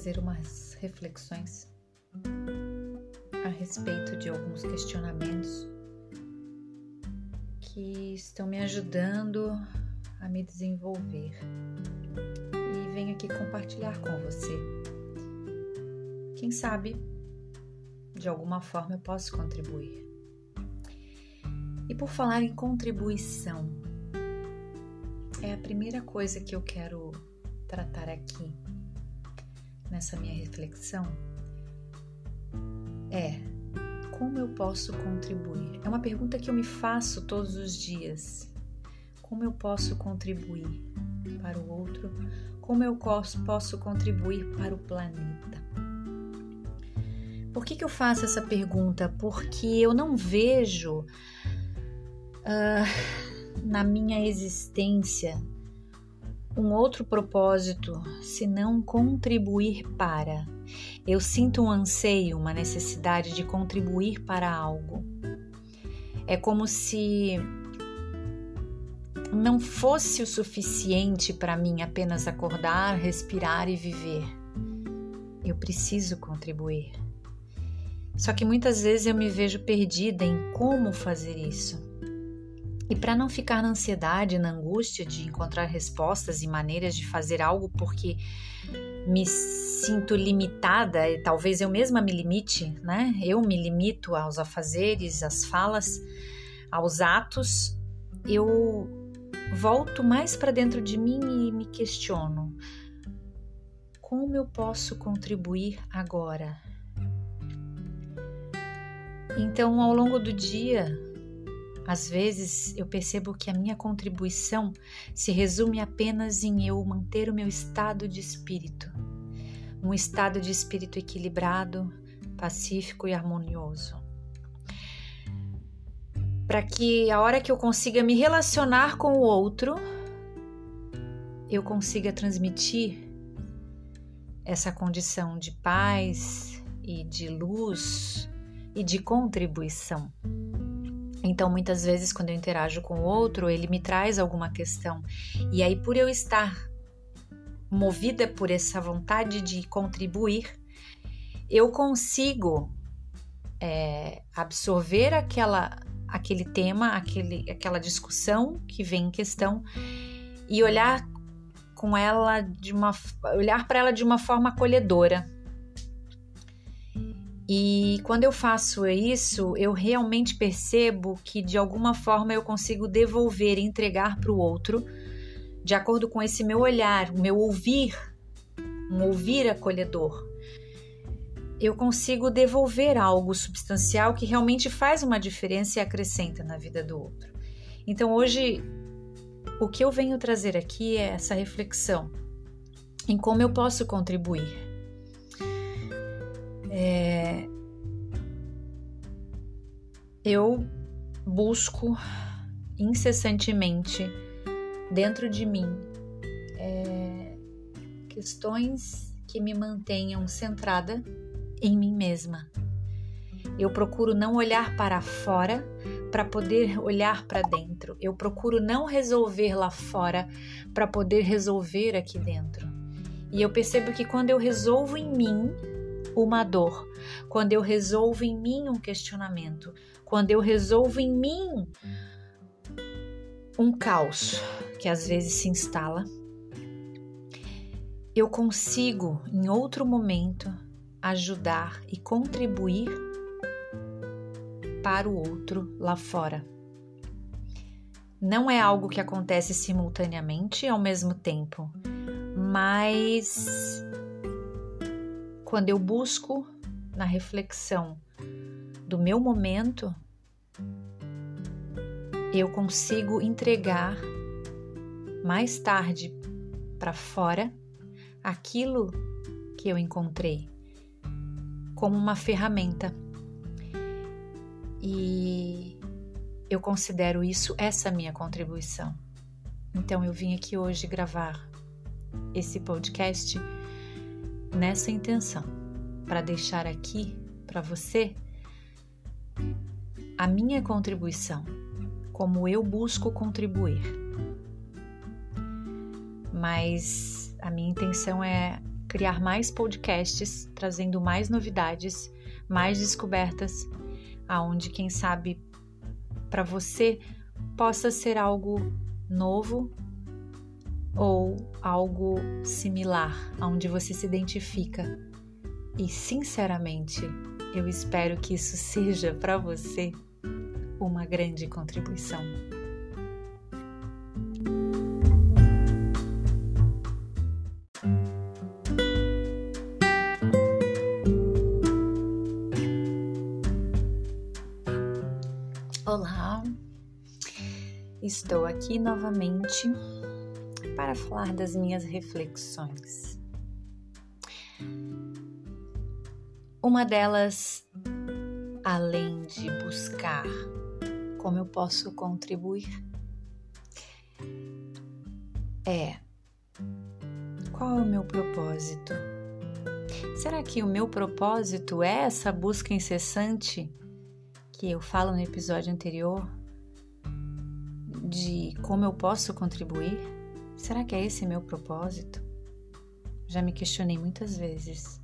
fazer umas reflexões a respeito de alguns questionamentos que estão me ajudando a me desenvolver e venho aqui compartilhar com você. Quem sabe de alguma forma eu posso contribuir. E por falar em contribuição, é a primeira coisa que eu quero tratar aqui nessa minha reflexão é como eu posso contribuir? É uma pergunta que eu me faço todos os dias. Como eu posso contribuir para o outro? Como eu posso contribuir para o planeta? Por que, que eu faço essa pergunta? Porque eu não vejo uh, na minha existência um outro propósito senão contribuir para. Eu sinto um anseio, uma necessidade de contribuir para algo. É como se não fosse o suficiente para mim apenas acordar, respirar e viver. Eu preciso contribuir. Só que muitas vezes eu me vejo perdida em como fazer isso. E para não ficar na ansiedade, na angústia de encontrar respostas e maneiras de fazer algo porque me sinto limitada, e talvez eu mesma me limite, né? Eu me limito aos afazeres, às falas, aos atos. Eu volto mais para dentro de mim e me questiono: como eu posso contribuir agora? Então, ao longo do dia, às vezes eu percebo que a minha contribuição se resume apenas em eu manter o meu estado de espírito, um estado de espírito equilibrado, pacífico e harmonioso. Para que a hora que eu consiga me relacionar com o outro, eu consiga transmitir essa condição de paz e de luz e de contribuição. Então, muitas vezes, quando eu interajo com o outro, ele me traz alguma questão. E aí, por eu estar movida por essa vontade de contribuir, eu consigo é, absorver aquela, aquele tema, aquele, aquela discussão que vem em questão e olhar com ela de uma olhar para ela de uma forma acolhedora, e quando eu faço isso, eu realmente percebo que de alguma forma eu consigo devolver entregar para o outro, de acordo com esse meu olhar, o meu ouvir, um ouvir acolhedor. Eu consigo devolver algo substancial que realmente faz uma diferença e acrescenta na vida do outro. Então hoje, o que eu venho trazer aqui é essa reflexão em como eu posso contribuir é, eu busco incessantemente dentro de mim é, questões que me mantenham centrada em mim mesma. Eu procuro não olhar para fora para poder olhar para dentro. Eu procuro não resolver lá fora para poder resolver aqui dentro. E eu percebo que quando eu resolvo em mim, uma dor, quando eu resolvo em mim um questionamento, quando eu resolvo em mim um caos que às vezes se instala, eu consigo em outro momento ajudar e contribuir para o outro lá fora. Não é algo que acontece simultaneamente ao mesmo tempo, mas quando eu busco na reflexão do meu momento, eu consigo entregar mais tarde para fora aquilo que eu encontrei como uma ferramenta. E eu considero isso essa minha contribuição. Então eu vim aqui hoje gravar esse podcast nessa intenção, para deixar aqui para você a minha contribuição, como eu busco contribuir. Mas a minha intenção é criar mais podcasts, trazendo mais novidades, mais descobertas, aonde quem sabe para você possa ser algo novo ou algo similar, aonde você se identifica. E sinceramente, eu espero que isso seja para você uma grande contribuição. Olá, estou aqui novamente para falar das minhas reflexões. Uma delas, além de buscar como eu posso contribuir, é qual é o meu propósito? Será que o meu propósito é essa busca incessante que eu falo no episódio anterior de como eu posso contribuir? Será que é esse meu propósito? Já me questionei muitas vezes,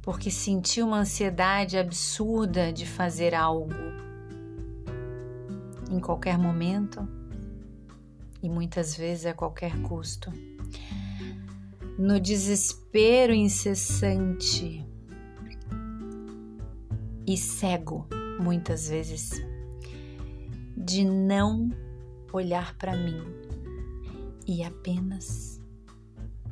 porque senti uma ansiedade absurda de fazer algo em qualquer momento e muitas vezes a qualquer custo. No desespero incessante e cego, muitas vezes, de não olhar para mim e apenas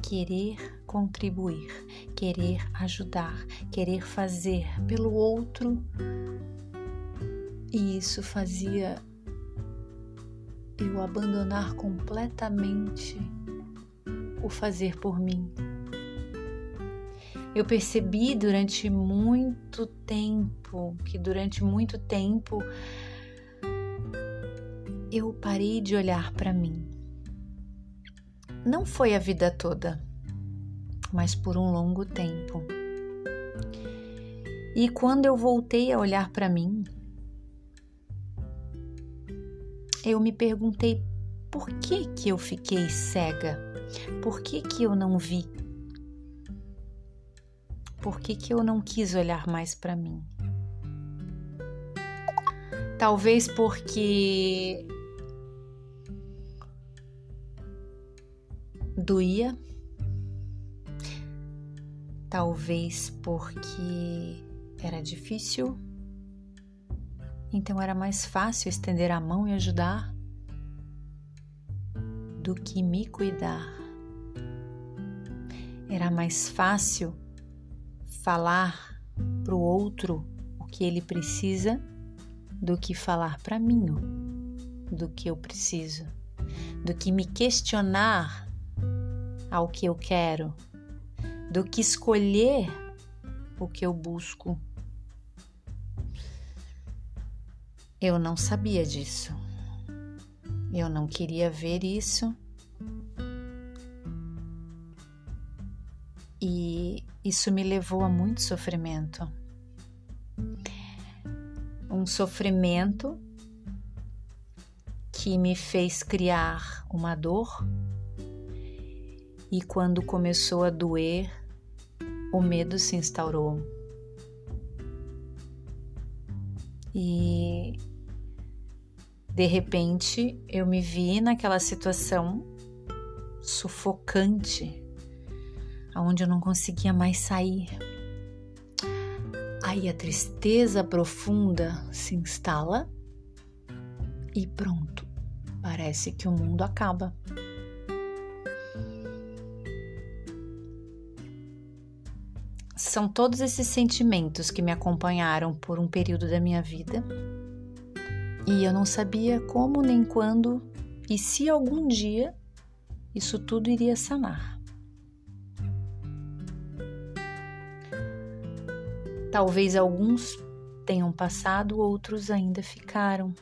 querer contribuir, querer ajudar, querer fazer pelo outro. E isso fazia eu abandonar completamente o fazer por mim. Eu percebi durante muito tempo que durante muito tempo eu parei de olhar para mim. Não foi a vida toda, mas por um longo tempo. E quando eu voltei a olhar para mim, eu me perguntei por que que eu fiquei cega? Por que que eu não vi? Por que que eu não quis olhar mais para mim? Talvez porque doía, talvez porque era difícil, então era mais fácil estender a mão e ajudar do que me cuidar. Era mais fácil falar para o outro o que ele precisa do que falar para mim do que eu preciso, do que me questionar ao que eu quero, do que escolher o que eu busco. Eu não sabia disso. Eu não queria ver isso. E isso me levou a muito sofrimento. Um sofrimento que me fez criar uma dor e quando começou a doer, o medo se instaurou. E de repente eu me vi naquela situação sufocante, onde eu não conseguia mais sair. Aí a tristeza profunda se instala e pronto, parece que o mundo acaba. São todos esses sentimentos que me acompanharam por um período da minha vida e eu não sabia como nem quando e se algum dia isso tudo iria sanar. Talvez alguns tenham passado, outros ainda ficaram.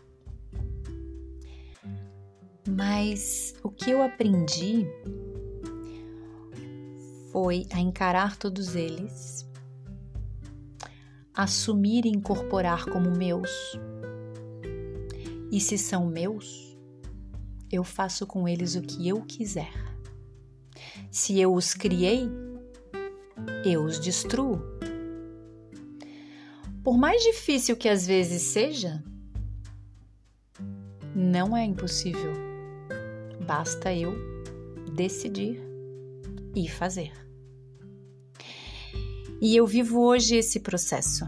Mas o que eu aprendi foi a encarar todos eles, assumir e incorporar como meus. E se são meus, eu faço com eles o que eu quiser. Se eu os criei, eu os destruo. Por mais difícil que às vezes seja, não é impossível. Basta eu decidir e fazer. E eu vivo hoje esse processo.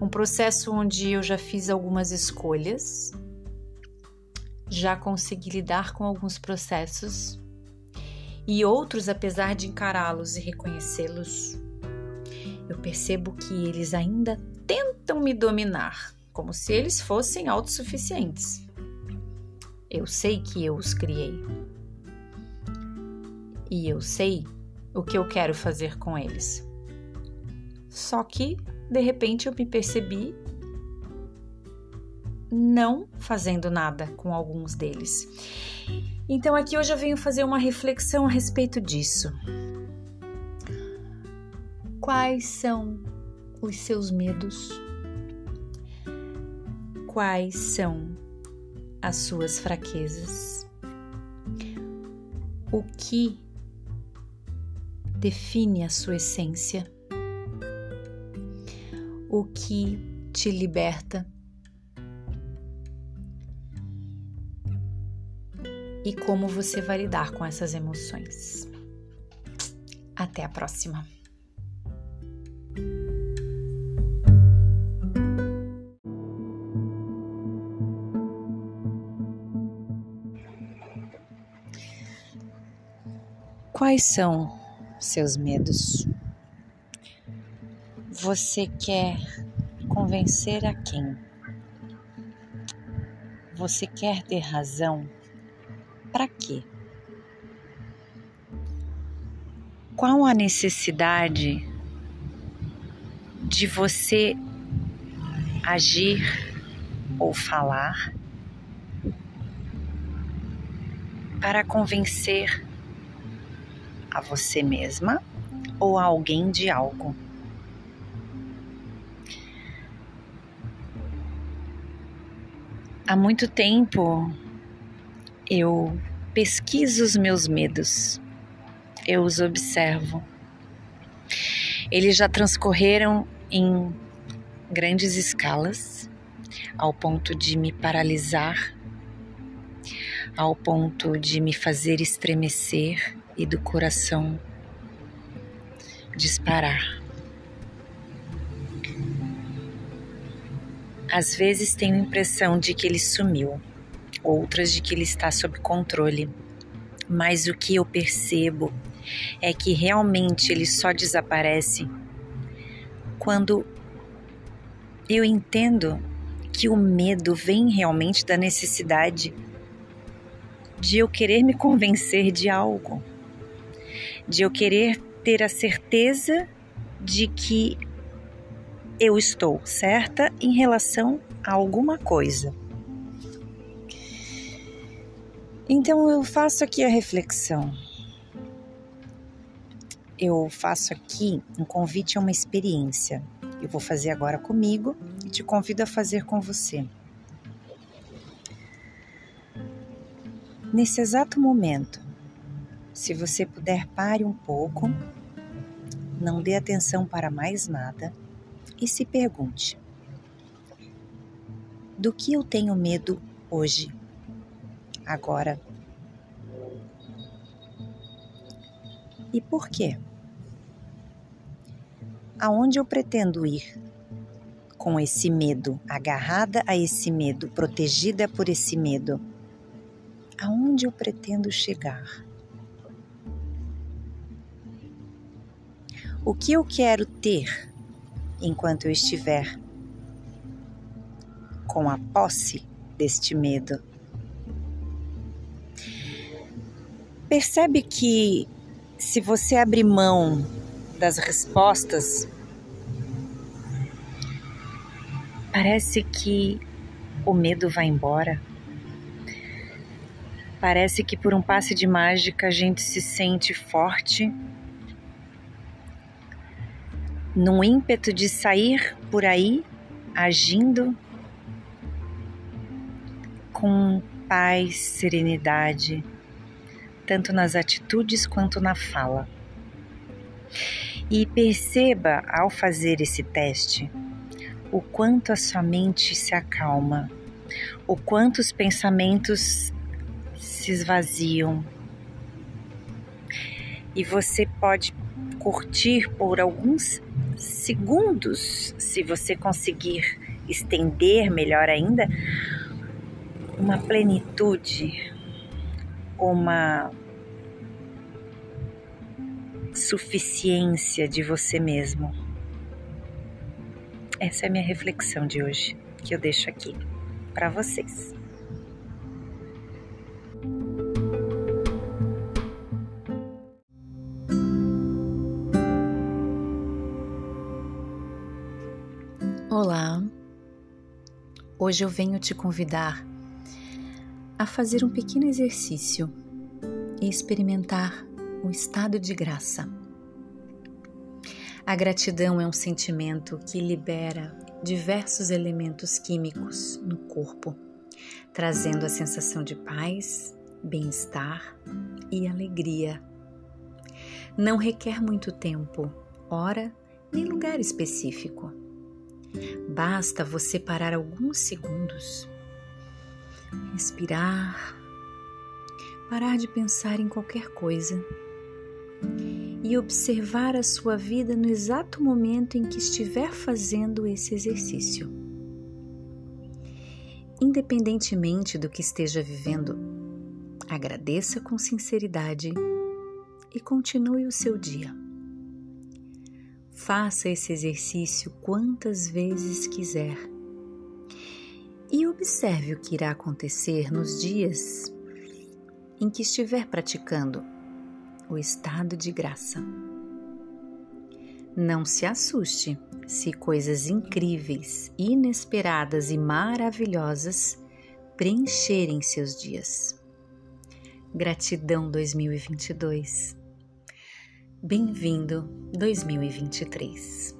Um processo onde eu já fiz algumas escolhas, já consegui lidar com alguns processos e outros, apesar de encará-los e reconhecê-los, eu percebo que eles ainda tentam me dominar, como se eles fossem autossuficientes. Eu sei que eu os criei. E eu sei o que eu quero fazer com eles. Só que, de repente, eu me percebi não fazendo nada com alguns deles. Então, aqui hoje eu venho fazer uma reflexão a respeito disso. Quais são os seus medos? Quais são as suas fraquezas? O que define a sua essência? O que te liberta? e como você vai lidar com essas emoções. Até a próxima! Quais são seus medos? Você quer convencer a quem? Você quer ter razão? Para quê? Qual a necessidade de você agir ou falar para convencer a você mesma ou a alguém de algo? Há muito tempo eu pesquiso os meus medos, eu os observo. Eles já transcorreram em grandes escalas, ao ponto de me paralisar, ao ponto de me fazer estremecer e do coração disparar. Às vezes tenho a impressão de que ele sumiu outras de que ele está sob controle. Mas o que eu percebo é que realmente ele só desaparece quando eu entendo que o medo vem realmente da necessidade de eu querer me convencer de algo, de eu querer ter a certeza de que eu estou certa em relação a alguma coisa. Então eu faço aqui a reflexão. Eu faço aqui um convite a uma experiência. Eu vou fazer agora comigo e te convido a fazer com você. Nesse exato momento, se você puder, pare um pouco, não dê atenção para mais nada e se pergunte: do que eu tenho medo hoje? agora. E por quê? Aonde eu pretendo ir com esse medo, agarrada a esse medo, protegida por esse medo? Aonde eu pretendo chegar? O que eu quero ter enquanto eu estiver com a posse deste medo? Percebe que se você abrir mão das respostas, parece que o medo vai embora. Parece que por um passe de mágica a gente se sente forte, num ímpeto de sair por aí agindo com paz, serenidade tanto nas atitudes quanto na fala. E perceba ao fazer esse teste o quanto a sua mente se acalma, o quanto os pensamentos se esvaziam. E você pode curtir por alguns segundos, se você conseguir estender melhor ainda, uma plenitude, uma suficiência de você mesmo. Essa é a minha reflexão de hoje, que eu deixo aqui para vocês. Olá, hoje eu venho te convidar a fazer um pequeno exercício e experimentar o estado de graça. A gratidão é um sentimento que libera diversos elementos químicos no corpo, trazendo a sensação de paz, bem-estar e alegria. Não requer muito tempo, hora nem lugar específico. Basta você parar alguns segundos, respirar, parar de pensar em qualquer coisa e observar a sua vida no exato momento em que estiver fazendo esse exercício. Independentemente do que esteja vivendo, agradeça com sinceridade e continue o seu dia. Faça esse exercício quantas vezes quiser e observe o que irá acontecer nos dias em que estiver praticando o estado de graça. Não se assuste se coisas incríveis, inesperadas e maravilhosas preencherem seus dias. Gratidão 2022. Bem-vindo 2023.